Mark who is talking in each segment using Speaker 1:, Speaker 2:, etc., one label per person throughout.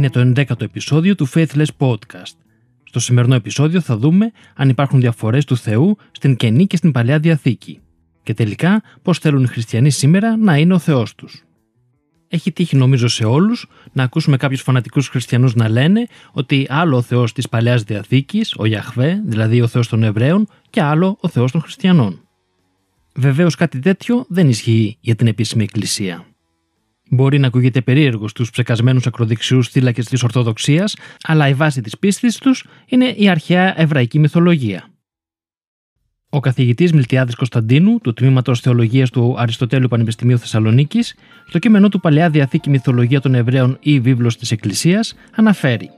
Speaker 1: Είναι το 11ο επεισόδιο του Faithless Podcast. Στο σημερινό επεισόδιο θα δούμε αν υπάρχουν διαφορές του Θεού στην Καινή και στην Παλαιά Διαθήκη. Και τελικά πώς θέλουν οι χριστιανοί σήμερα να είναι ο Θεός τους. Έχει τύχει νομίζω σε όλους να ακούσουμε κάποιους φανατικούς χριστιανούς να λένε ότι άλλο ο Θεός της Παλαιάς Διαθήκης, ο Ιαχβέ, δηλαδή ο Θεός των Εβραίων, και άλλο ο Θεός των Χριστιανών. Βεβαίως κάτι τέτοιο δεν ισχύει για την επίσημη Εκκλησία. Μπορεί να ακούγεται περίεργος στου ψεκασμένους ακροδεξιούς θύλακες της Ορθοδοξίας, αλλά η βάση της πίστης τους είναι η αρχαία εβραϊκή μυθολογία. Ο καθηγητής Μιλτιάδης Κωνσταντίνου, του τμήματος Θεολογίας του Αριστοτέλου Πανεπιστημίου Θεσσαλονίκης, στο κείμενό του Παλαιά Διαθήκη Μυθολογία των Εβραίων ή Βίβλος της Εκκλησίας, αναφέρει.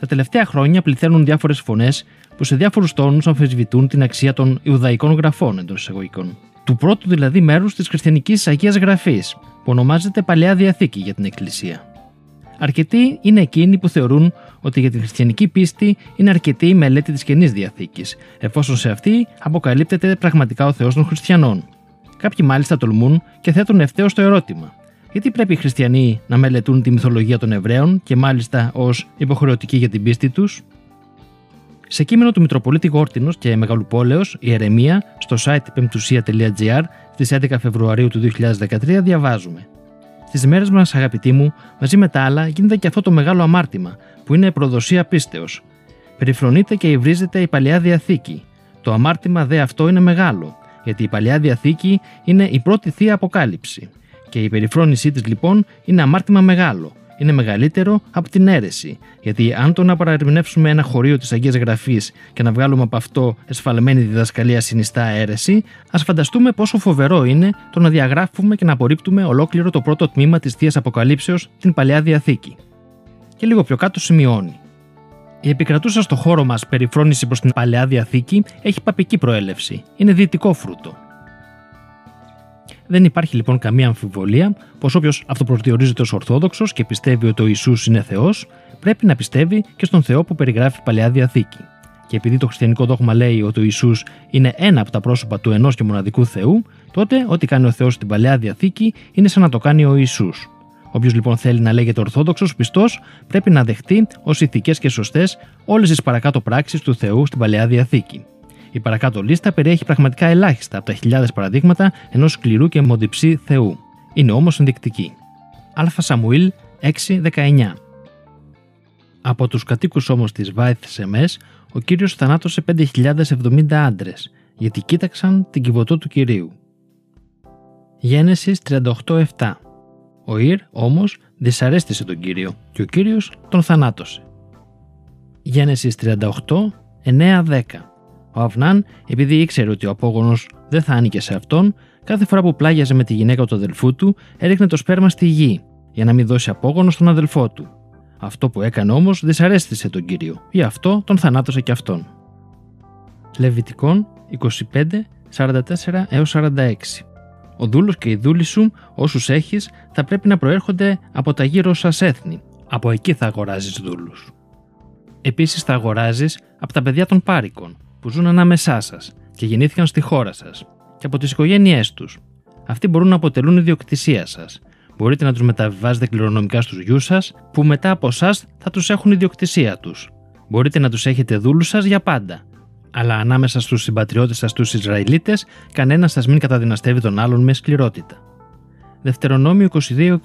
Speaker 1: Τα τελευταία χρόνια πληθαίνουν διάφορες φωνές που σε διάφορους τόνους αμφισβητούν την αξία των Ιουδαϊκών γραφών εντός εισαγωγικών. Του πρώτου δηλαδή μέρους της χριστιανικής Αγίας Γραφής, που ονομάζεται Παλαιά Διαθήκη για την Εκκλησία. Αρκετοί είναι εκείνοι που θεωρούν ότι για την χριστιανική πίστη είναι αρκετή η μελέτη της καινής διαθήκης, εφόσον σε αυτή αποκαλύπτεται πραγματικά ο Θεός των χριστιανών. Κάποιοι μάλιστα τολμούν και θέτουν ευθέως το ερώτημα: Γιατί πρέπει οι χριστιανοί να μελετούν τη μυθολογία των Εβραίων και μάλιστα ως υποχρεωτική για την πίστη τους; Σε κείμενο του Μητροπολίτη Γόρτινος και Μεγαλουπόλεω, η Ερεμία, στο site πεμπτουσία.gr στις 11 Φεβρουαρίου του 2013 διαβάζουμε. Στις μέρες μας, αγαπητοί μου, μαζί με τα άλλα, γίνεται και αυτό το μεγάλο αμάρτημα, που είναι προδοσία πίστεως. Περιφρονείται και υβρίζεται η παλαιά διαθήκη. Το αμάρτημα δε αυτό είναι μεγάλο, γιατί η παλαιά διαθήκη είναι η πρώτη θεία αποκάλυψη. Και η περιφρόνησή της λοιπόν είναι αμάρτημα μεγάλο, είναι μεγαλύτερο από την αίρεση. Γιατί αν το να παραρμηνεύσουμε ένα χωρίο της Αγίας Γραφής και να βγάλουμε από αυτό εσφαλμένη διδασκαλία συνιστά αίρεση, ας φανταστούμε πόσο φοβερό είναι το να διαγράφουμε και να απορρίπτουμε ολόκληρο το πρώτο τμήμα της Θείας Αποκαλύψεως, την παλαιά διαθήκη. Και λίγο πιο κάτω σημειώνει. Η επικρατούσα στο χώρο μας περιφρόνηση προς την παλαιά διαθήκη έχει παπική προέλευση. Είναι δυτικό φρούτο. Δεν υπάρχει λοιπόν καμία αμφιβολία πως όποιος αυτοπροσδιορίζεται ως Ορθόδοξος και πιστεύει ότι ο Ιησούς είναι Θεός, πρέπει να πιστεύει και στον Θεό που περιγράφει η παλαιά διαθήκη. Και επειδή το χριστιανικό δόγμα λέει ότι ο Ιησούς είναι ένα από τα πρόσωπα του ενός και μοναδικού Θεού, τότε ό,τι κάνει ο Θεός στην παλαιά διαθήκη είναι σαν να το κάνει ο Ιησούς. Όποιος λοιπόν θέλει να λέγεται Ορθόδοξος πιστός, πρέπει να δεχτεί ως ηθικές και σωστές όλες τις παρακάτω πράξεις του Θεού στην παλαιά διαθήκη. Η παρακάτω λίστα περιέχει πραγματικά ελάχιστα από τα χιλιάδες παραδείγματα ενός σκληρού και μοντιψή Θεού. Είναι όμως ενδεικτική. Α Σαμουήλ 6-19 Από τους κατοίκους όμως της Βάιθ Σεμές, ο κύριος θανάτωσε 5.070 άντρες, γιατί κοίταξαν την κυβωτό του κυρίου. Γένεσης 38-7 Ο Ιρ όμως δυσαρέστησε τον κύριο και ο κύριος τον θανάτωσε. Γένεσης 38, 9-10 ο Αυνάν, επειδή ήξερε ότι ο απόγονος δεν θα άνοικε σε αυτόν, κάθε φορά που πλάγιαζε με τη γυναίκα του αδελφού του, έριχνε το σπέρμα στη γη, για να μην δώσει απόγονο στον αδελφό του. Αυτό που έκανε όμως δυσαρέστησε τον κύριο, γι' αυτό τον θανάτωσε και αυτόν. Λεβιτικών 25, 44 έως 46 Ο δούλος και η δούλη σου, όσους έχεις, θα πρέπει να προέρχονται από τα γύρω σας έθνη. Από εκεί θα αγοράζεις δούλους. Επίσης θα αγοράζεις από τα παιδιά των πάρικων, που ζουν ανάμεσά σας και γεννήθηκαν στη χώρα σας και από τις οικογένειές τους. Αυτοί μπορούν να αποτελούν ιδιοκτησία σας. Μπορείτε να τους μεταβιβάζετε κληρονομικά στους γιους σας, που μετά από εσά θα τους έχουν ιδιοκτησία τους. Μπορείτε να τους έχετε δούλους σας για πάντα. Αλλά ανάμεσα στους συμπατριώτες σας τους Ισραηλίτες, κανένας σας μην καταδυναστεύει τον άλλον με σκληρότητα. Δευτερονόμιο 22-21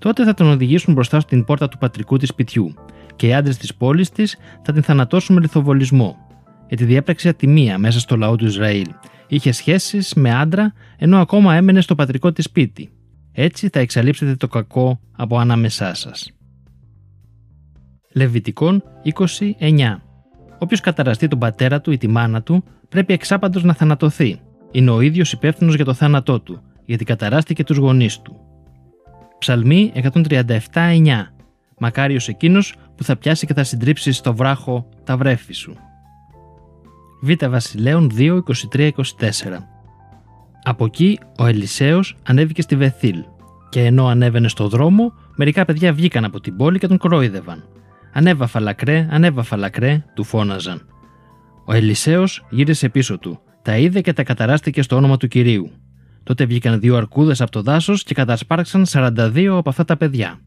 Speaker 1: Τότε θα τον οδηγήσουν μπροστά στην πόρτα του πατρικού της σπιτιού, και οι άντρες της πόλης της θα την θανατώσουν με λιθοβολισμό, γιατί διέπραξε ατιμία μέσα στο λαό του Ισραήλ. Είχε σχέσεις με άντρα ενώ ακόμα έμενε στο πατρικό της σπίτι. Έτσι θα εξαλείψετε το κακό από ανάμεσά σας. Λεβιτικών 29 Όποιος καταραστεί τον πατέρα του ή τη μάνα του, πρέπει εξάπαντος να θανατωθεί. Είναι ο ίδιος υπεύθυνος για το θάνατό του, γιατί καταράστηκε τους γονείς του. Ψαλμή 137-9 Μακάριος εκείνος που θα πιάσει και θα συντρίψει στο βράχο τα βρέφη σου. Β Βασιλέων 2, 23-24 Από εκεί ο Ελισέος ανέβηκε στη Βεθήλ και ενώ ανέβαινε στο δρόμο, μερικά παιδιά βγήκαν από την πόλη και τον κορόιδευαν. Ανέβα φαλακρέ, ανέβα φαλακρέ, του φώναζαν. Ο Ελισέος γύρισε πίσω του, τα είδε και τα καταράστηκε στο όνομα του κυρίου. Τότε βγήκαν δύο αρκούδες από το δάσος και κατασπάρξαν 42 από αυτά τα παιδιά.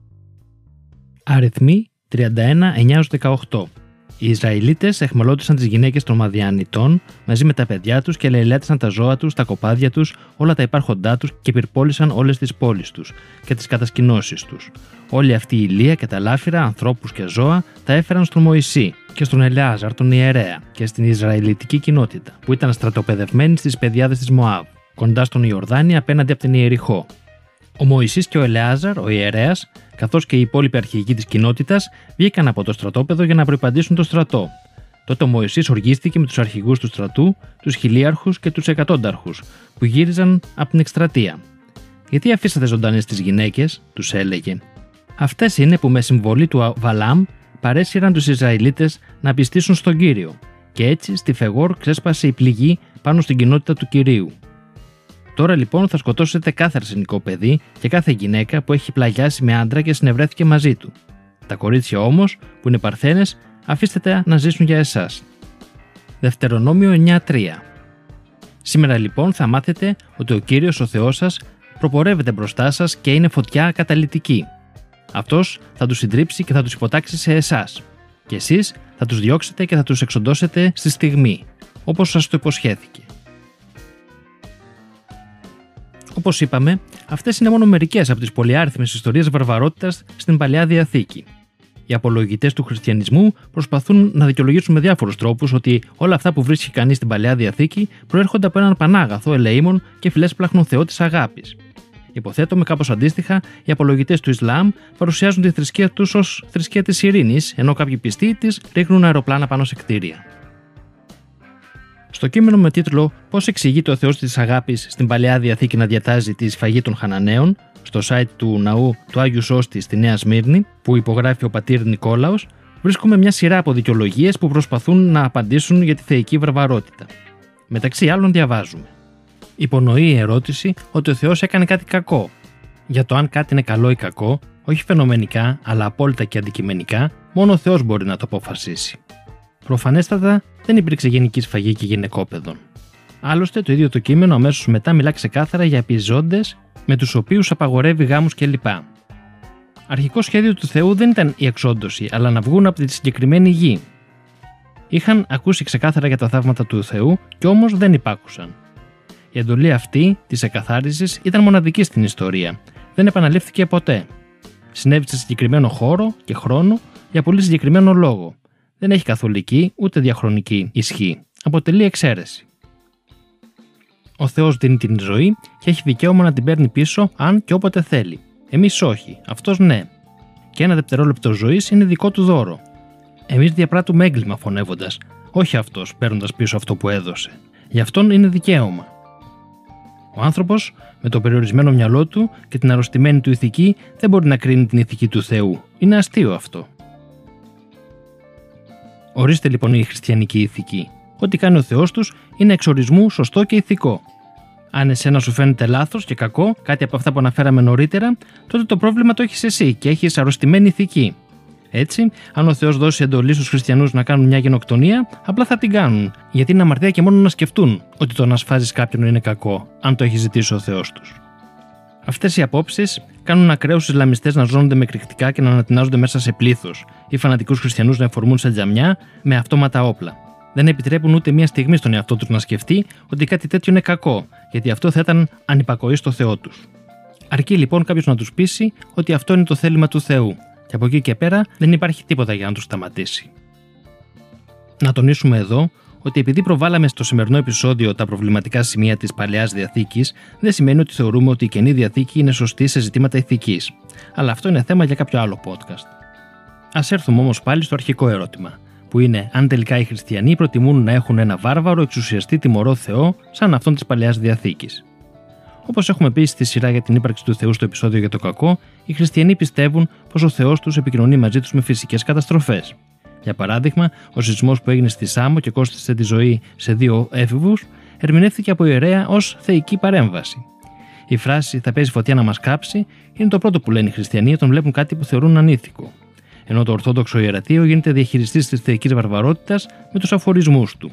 Speaker 1: Αριθμοί 31-9-18 οι Ισραηλίτες εχμαλώτησαν τις γυναίκες των Μαδιανιτών μαζί με τα παιδιά τους και λαιλάτισαν τα ζώα τους, τα κοπάδια τους, όλα τα υπάρχοντά τους και πυρπόλησαν όλες τις πόλεις τους και τις κατασκηνώσεις τους. Όλη αυτή η ηλία και τα λάφυρα, ανθρώπους και ζώα, τα έφεραν στον Μωυσή και στον Ελεάζαρ, τον ιερέα, και στην Ισραηλιτική κοινότητα, που ήταν στρατοπεδευμένοι στις πεδιάδες της Μωάβ, κοντά στον Ιορδάνη απέναντι από την Ιεριχώ. Ο Μωυσής και ο Ελεάζαρ, ο ιερέας, καθώς και οι υπόλοιποι αρχηγοί της κοινότητας βγήκαν από το στρατόπεδο για να προπαντήσουν το στρατό. Τότε ο Μωυσής οργίστηκε με τους αρχηγούς του στρατού, τους χιλίαρχους και τους εκατόνταρχους, που γύριζαν από την εκστρατεία. Γιατί αφήσατε ζωντανές τις γυναίκες, τους έλεγε. Αυτές είναι που με συμβολή του Βαλάμ παρέσυραν τους Ισραηλίτες να πιστήσουν στον κύριο, και έτσι στη Φεγόρ ξέσπασε η πληγή πάνω στην κοινότητα του κυρίου. Τώρα λοιπόν θα σκοτώσετε κάθε αρσενικό παιδί και κάθε γυναίκα που έχει πλαγιάσει με άντρα και συνευρέθηκε μαζί του. Τα κορίτσια όμως, που είναι παρθένες, αφήστε τα να ζήσουν για εσάς. Δευτερονόμιο 9.3 Σήμερα λοιπόν θα μάθετε ότι ο Κύριος ο Θεός σας προπορεύεται μπροστά σας και είναι φωτιά καταλητική. Αυτός θα τους συντρίψει και θα τους υποτάξει σε εσάς. Και εσείς θα τους διώξετε και θα τους εξοντώσετε στη στιγμή, όπως σας το υποσχέθηκε. Όπως είπαμε, αυτές είναι μόνο μερικές από τις πολυάριθμες ιστορίες βαρβαρότητας στην παλιά διαθήκη. Οι απολογητές του χριστιανισμού προσπαθούν να δικαιολογήσουν με διάφορους τρόπους ότι όλα αυτά που βρίσκει κανείς στην παλιά διαθήκη προέρχονται από έναν πανάγαθο ελεήμων και φιλέσπλαχνο Θεό τη αγάπης. Υποθέτω κάπως αντίστοιχα, οι απολογητές του Ισλάμ παρουσιάζουν τη θρησκεία τους ως θρησκεία της ειρήνης, ενώ κάποιοι πιστοί της ρίχνουν αεροπλάνα πάνω σε κτίρια. Στο κείμενο με τίτλο Πώς εξηγείται ο Θεός της Αγάπης στην παλαιά διαθήκη να διατάζει τη σφαγή των Χαναναίων, στο site του ναού του Άγιου Σώστη στη Νέα Σμύρνη, που υπογράφει ο πατήρ Νικόλαος, βρίσκουμε μια σειρά από δικαιολογίες που προσπαθούν να απαντήσουν για τη θεϊκή βαρβαρότητα. Μεταξύ άλλων, διαβάζουμε. Υπονοεί η ερώτηση ότι ο Θεός έκανε κάτι κακό. Για το αν κάτι είναι καλό ή κακό, όχι φαινομενικά, αλλά απόλυτα και αντικειμενικά, μόνο ο Θεός μπορεί να το αποφασίσει. Προφανέστατα δεν υπήρξε γενική σφαγή και γυναικόπαιδων. Άλλωστε, το ίδιο το κείμενο αμέσως μετά μιλά ξεκάθαρα για επιζώντες με τους οποίους απαγορεύει γάμους κλπ. Αρχικό σχέδιο του Θεού δεν ήταν η εξόντωση, αλλά να βγουν από τη συγκεκριμένη γη. Είχαν ακούσει ξεκάθαρα για τα θαύματα του Θεού και όμως δεν υπάκουσαν. Η εντολή αυτή της εκαθάρισης ήταν μοναδική στην ιστορία. Δεν επαναλήφθηκε ποτέ. Συνέβη σε συγκεκριμένο χώρο και χρόνο για πολύ συγκεκριμένο λόγο δεν έχει καθολική ούτε διαχρονική ισχύ. Αποτελεί εξαίρεση. Ο Θεός δίνει την ζωή και έχει δικαίωμα να την παίρνει πίσω αν και όποτε θέλει. Εμείς όχι, αυτός ναι. Και ένα δευτερόλεπτο ζωής είναι δικό του δώρο. Εμείς διαπράττουμε έγκλημα φωνεύοντας, όχι αυτός παίρνοντας πίσω αυτό που έδωσε. Γι' αυτόν είναι δικαίωμα. Ο άνθρωπος, με το περιορισμένο μυαλό του και την αρρωστημένη του ηθική, δεν μπορεί να κρίνει την ηθική του Θεού. Είναι αστείο αυτό. Ορίστε λοιπόν η χριστιανική ηθική. Ό,τι κάνει ο Θεός τους είναι εξορισμού σωστό και ηθικό. Αν εσένα σου φαίνεται λάθος και κακό, κάτι από αυτά που αναφέραμε νωρίτερα, τότε το πρόβλημα το έχεις εσύ και έχεις αρρωστημένη ηθική. Έτσι, αν ο Θεός δώσει εντολή στους χριστιανούς να κάνουν μια γενοκτονία, απλά θα την κάνουν, γιατί είναι αμαρτία και μόνο να σκεφτούν ότι το να σφάζεις κάποιον είναι κακό, αν το έχει ζητήσει ο Θεός τους. Αυτές οι απόψεις κάνουν ακραίους Ισλαμιστές να ζώνονται με κρυκτικά και να ανατινάζονται μέσα σε πλήθος, ή φανατικούς χριστιανούς να εφορμούν σε τζαμιά με αυτόματα όπλα. Δεν επιτρέπουν ούτε μία στιγμή στον εαυτό τους να σκεφτεί ότι κάτι τέτοιο είναι κακό, γιατί αυτό θα ήταν ανυπακοή στο Θεό τους. Αρκεί λοιπόν κάποιος να τους πείσει ότι αυτό είναι το θέλημα του Θεού, και από εκεί και πέρα δεν υπάρχει τίποτα για να τους σταματήσει. Να τονίσουμε εδώ ότι επειδή προβάλαμε στο σημερινό επεισόδιο τα προβληματικά σημεία της παλαιάς διαθήκης, δεν σημαίνει ότι θεωρούμε ότι η καινή διαθήκη είναι σωστή σε ζητήματα ηθικής. Αλλά αυτό είναι θέμα για κάποιο άλλο podcast. Α έρθουμε όμως πάλι στο αρχικό ερώτημα, που είναι αν τελικά οι χριστιανοί προτιμούν να έχουν ένα βάρβαρο εξουσιαστή τιμωρό Θεό σαν αυτόν της παλαιάς διαθήκης. Όπως έχουμε πει στη σειρά για την ύπαρξη του Θεού στο επεισόδιο για το κακό, οι χριστιανοί πιστεύουν πως ο Θεός τους επικοινωνεί μαζί τους με φυσικές καταστροφές. Για παράδειγμα, ο σεισμός που έγινε στη Σάμο και κόστησε τη ζωή σε δύο έφηβους, ερμηνεύτηκε από ιερέα ως θεϊκή παρέμβαση. Η φράση θα παίζει φωτιά να μας κάψει είναι το πρώτο που λένε οι χριστιανοί όταν βλέπουν κάτι που θεωρούν ανήθικο. Ενώ το Ορθόδοξο Ιερατείο γίνεται διαχειριστής της θεϊκής βαρβαρότητας με τους αφορισμούς του.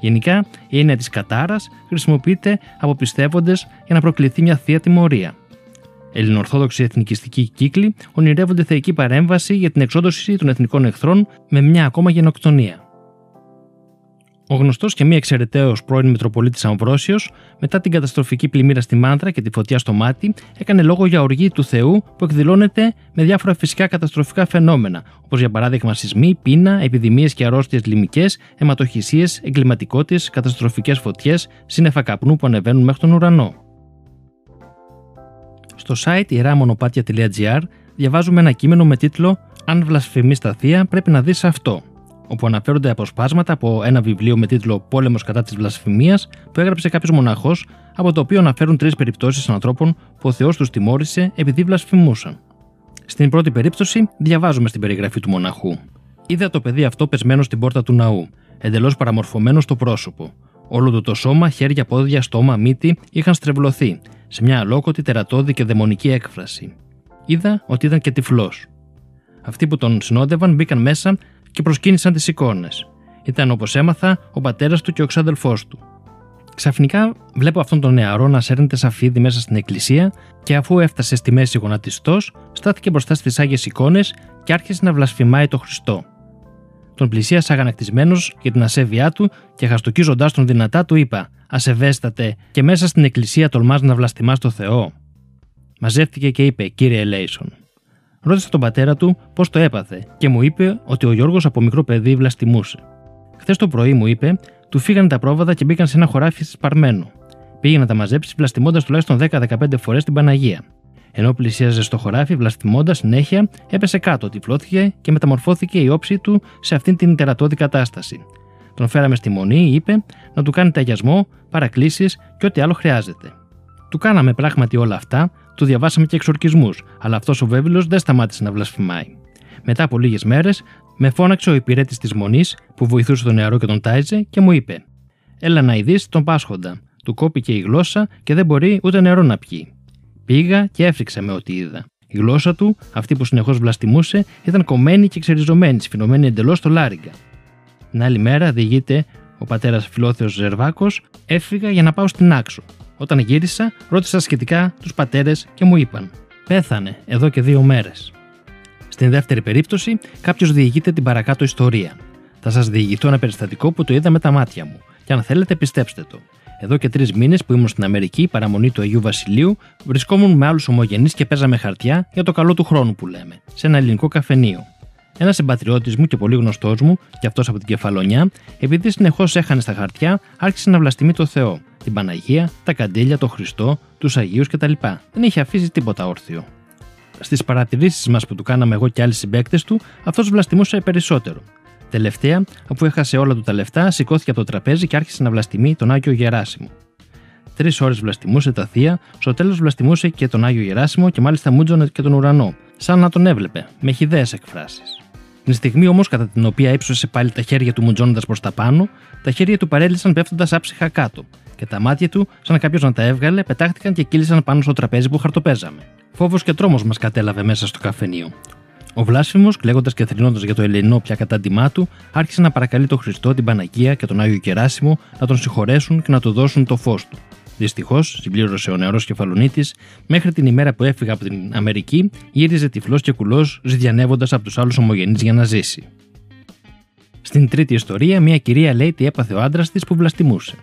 Speaker 1: Γενικά, η έννοια της κατάρας χρησιμοποιείται από πιστεύοντε για να προκληθεί μια θεία τιμωρία. Ελληνοορθόδοξοι εθνικιστικοί κύκλοι ονειρεύονται θεϊκή παρέμβαση για την εξόντωση των εθνικών εχθρών με μια ακόμα γενοκτονία. Ο γνωστός και μη εξαιρεταίος πρώην Μητροπολίτης Αμβρόσιος, μετά την καταστροφική πλημμύρα στη Μάντρα και τη φωτιά στο μάτι, έκανε λόγο για οργή του Θεού που εκδηλώνεται με διάφορα φυσικά καταστροφικά φαινόμενα, όπως για παράδειγμα σεισμοί, πείνα, επιδημίες και αρρώστιες λιμικές, αιματοχυσίες, εγκληματικότητε, καταστροφικές φωτιές, σύννεφα καπνού που ανεβαίνουν μέχρι τον ουρανό. Στο site ιεράμονοπάτια.gr διαβάζουμε ένα κείμενο με τίτλο Αν βλασφημείς τα θεία, πρέπει να δεις αυτό όπου αναφέρονται αποσπάσματα από ένα βιβλίο με τίτλο Πόλεμος κατά της βλασφημίας που έγραψε κάποιος μοναχός, από το οποίο αναφέρουν τρεις περιπτώσεις ανθρώπων που ο Θεός τους τιμώρησε επειδή βλασφημούσαν. Στην πρώτη περίπτωση, διαβάζουμε στην περιγραφή του μοναχού. Είδα το παιδί αυτό πεσμένο στην πόρτα του ναού, εντελώς παραμορφωμένο στο πρόσωπο. Όλο του το σώμα, χέρια, πόδια, στόμα, μύτη είχαν στρεβλωθεί, σε μια αλόκοτη, τερατώδη και δαιμονική έκφραση. Είδα ότι ήταν και τυφλός. Αυτοί που τον συνόδευαν μπήκαν μέσα και προσκύνησαν τις εικόνες. Ήταν όπως έμαθα ο πατέρας του και ο ξάδελφό του. Ξαφνικά βλέπω αυτόν τον νεαρό να σέρνεται σαφίδι μέσα στην εκκλησία και αφού έφτασε στη μέση γονατιστός, στάθηκε μπροστά στις άγιες εικόνες και άρχισε να βλασφημάει το Χριστό. Τον πλησίασα αγανακτισμένος για την ασέβειά του και χαστοκίζοντάς τον δυνατά του είπα: Ασεβέστατε, και μέσα στην εκκλησία τολμάς να βλαστημά το Θεό. Μαζεύτηκε και είπε: Κύριε Ελέησον, Ρώτησα τον πατέρα του πώς το έπαθε και μου είπε ότι ο Γιώργος από μικρό παιδί βλαστημούσε. Χθες το πρωί μου είπε, του φύγανε τα πρόβατα και μπήκαν σε ένα χωράφι σπαρμένο. Πήγε να τα μαζέψει βλαστημώντα τουλάχιστον 10-15 φορές την Παναγία. Ενώ πλησίαζε στο χωράφι, βλαστημώντα συνέχεια, έπεσε κάτω, τυφλώθηκε και μεταμορφώθηκε η όψη του σε αυτήν την τερατώδη κατάσταση. Τον φέραμε στη μονή, είπε, να του κάνει ταγιασμό, παρακλήσεις και ό,τι άλλο χρειάζεται. Του κάναμε πράγματι όλα αυτά, του διαβάσαμε και εξορκισμούς, αλλά αυτός ο βέβαιο δεν σταμάτησε να βλασφημάει. Μετά από λίγες μέρες, με φώναξε ο υπηρέτης της μονής που βοηθούσε τον νεαρό και τον τάιζε και μου είπε: Έλα να ειδείς τον Πάσχοντα. Του κόπηκε η γλώσσα και δεν μπορεί ούτε νερό να πιει. Πήγα και έφρυξα με ό,τι είδα. Η γλώσσα του, αυτή που συνεχώς βλαστημούσε, ήταν κομμένη και ξεριζωμένη, σφινωμένη εντελώς στο λάριγκα. Την άλλη μέρα, διηγείται ο πατέρας Φιλόθεος Ζερβάκος, έφυγα για να πάω στην άξο. Όταν γύρισα, ρώτησα σχετικά τους πατέρες και μου είπαν: Πέθανε εδώ και δύο μέρες. Στην δεύτερη περίπτωση, κάποιος διηγείται την παρακάτω ιστορία. Θα σας διηγηθώ ένα περιστατικό που το είδα με τα μάτια μου, και αν θέλετε, πιστέψτε το. Εδώ και τρεις μήνες που ήμουν στην Αμερική, παραμονή του Αγίου Βασιλείου, βρισκόμουν με άλλους ομογενείς και παίζαμε χαρτιά για το καλό του χρόνου που λέμε, σε ένα ελληνικό καφενείο. Ένας συμπατριώτης μου και πολύ γνωστός μου, και αυτός από την κεφαλονιά, επειδή συνεχώς έχανε στα χαρτιά, άρχισε να βλαστημεί το Θεό την Παναγία, τα καντήλια, τον Χριστό, τους Αγίους κτλ. Δεν είχε αφήσει τίποτα όρθιο. Στις παρατηρήσεις μας που του κάναμε εγώ και άλλοι συμπαίκτες του, αυτός βλαστημούσε περισσότερο. Τελευταία, αφού έχασε όλα του τα λεφτά, σηκώθηκε από το τραπέζι και άρχισε να βλαστημεί τον Άγιο Γεράσιμο. Τρεις ώρες βλαστημούσε τα θεία, στο τέλος βλαστημούσε και τον Άγιο Γεράσιμο και μάλιστα μούτζωνε και τον ουρανό, σαν να τον έβλεπε, με χιδαίε εκφράσεις. Την στιγμή όμως κατά την οποία ύψωσε πάλι τα χέρια του μουτζώνοντας προς τα πάνω, τα χέρια του παρέλυσαν πέφτοντας άψυχα κάτω και τα μάτια του, σαν κάποιος να τα έβγαλε, πετάχτηκαν και κύλησαν πάνω στο τραπέζι που χαρτοπέζαμε. Φόβος και τρόμος μας κατέλαβε μέσα στο καφενείο. Ο Βλάσφημο, κλαίγοντας και θρυνώντα για το Ελληνό πια κατάντημά του, άρχισε να παρακαλεί τον Χριστό, την Παναγία και τον Άγιο Κεράσιμο να τον συγχωρέσουν και να του δώσουν το φως του. Δυστυχώς, συμπλήρωσε ο νεαρός κεφαλονίτης, μέχρι την ημέρα που έφυγα από την Αμερική, γύριζε τυφλός και κουλός, ζητιανεύοντας από τους άλλους ομογενείς για να ζήσει. Στην τρίτη ιστορία, μια κυρία λέει τι έπαθε ο άντρας της που βλαστημούσε.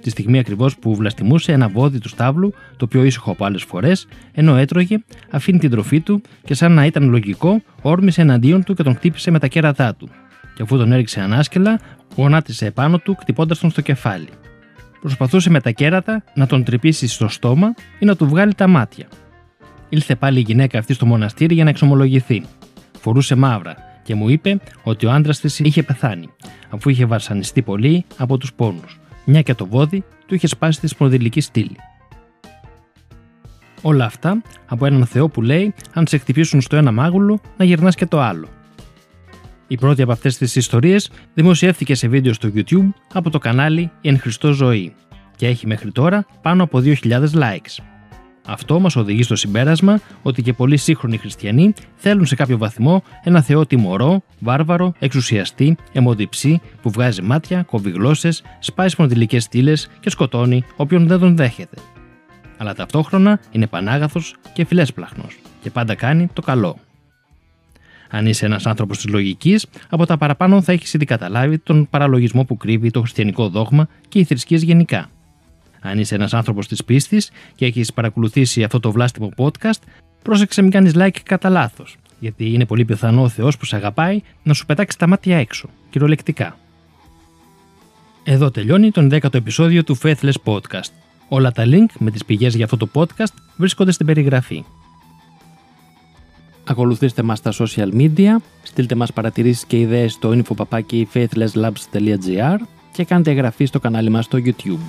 Speaker 1: Τη στιγμή ακριβώς που βλαστημούσε ένα βόδι του στάβλου, το οποίο ήσυχο από άλλες φορές, ενώ έτρωγε, αφήνει την τροφή του και σαν να ήταν λογικό, όρμησε εναντίον του και τον χτύπησε με τα κέρατά του. Και αφού τον έριξε ανάσκελα, γονάτισε επάνω του, κτυπώντα τον στο κεφάλι. Προσπαθούσε με τα κέρατα να τον τρυπήσει στο στόμα ή να του βγάλει τα μάτια. Ήλθε πάλι η γυναίκα αυτή στο μοναστήρι για να εξομολογηθεί. Φορούσε μαύρα και μου είπε ότι ο άντρας της είχε πεθάνει, αφού είχε βασανιστεί πολύ από τους πόνους μια και το βόδι του είχε σπάσει τη σπονδυλική στήλη. Όλα αυτά από έναν Θεό που λέει: Αν σε χτυπήσουν στο ένα μάγουλο, να γυρνάς και το άλλο. Η πρώτη από αυτές τις ιστορίες δημοσιεύθηκε σε βίντεο στο YouTube από το κανάλι Η Εν Χριστώ Ζωή και έχει μέχρι τώρα πάνω από 2.000 likes. Αυτό μας οδηγεί στο συμπέρασμα ότι και πολλοί σύγχρονοι χριστιανοί θέλουν σε κάποιο βαθμό ένα Θεό τιμωρό, βάρβαρο, εξουσιαστή, αιμοδιψή που βγάζει μάτια, κόβει γλώσσες, σπάει σπονδυλικές στήλες και σκοτώνει όποιον δεν τον δέχεται. αλλά ταυτόχρονα είναι πανάγαθος και φιλέσπλαχνος και πάντα κάνει το καλό. Αν είσαι ένας άνθρωπος της λογικής, από τα παραπάνω θα έχεις ήδη καταλάβει τον παραλογισμό που κρύβει το χριστιανικό δόγμα και οι θρησκείες γενικά. Αν είσαι ένας άνθρωπος της πίστης και έχεις παρακολουθήσει αυτό το βλάστημο podcast, πρόσεξε μην κάνεις like κατά λάθος, γιατί είναι πολύ πιθανό ο Θεός που σε αγαπάει να σου πετάξει τα μάτια έξω, κυριολεκτικά. Εδώ τελειώνει το 10ο επεισόδιο του Faithless Podcast. Όλα τα link με τις πηγές για αυτό το podcast βρίσκονται στην περιγραφή. Ακολουθήστε μας στα social media, στείλτε μας παρατηρήσεις και ιδέες στο info faithlesslabs.gr και κάντε εγγραφή στο κανάλι μας στο YouTube.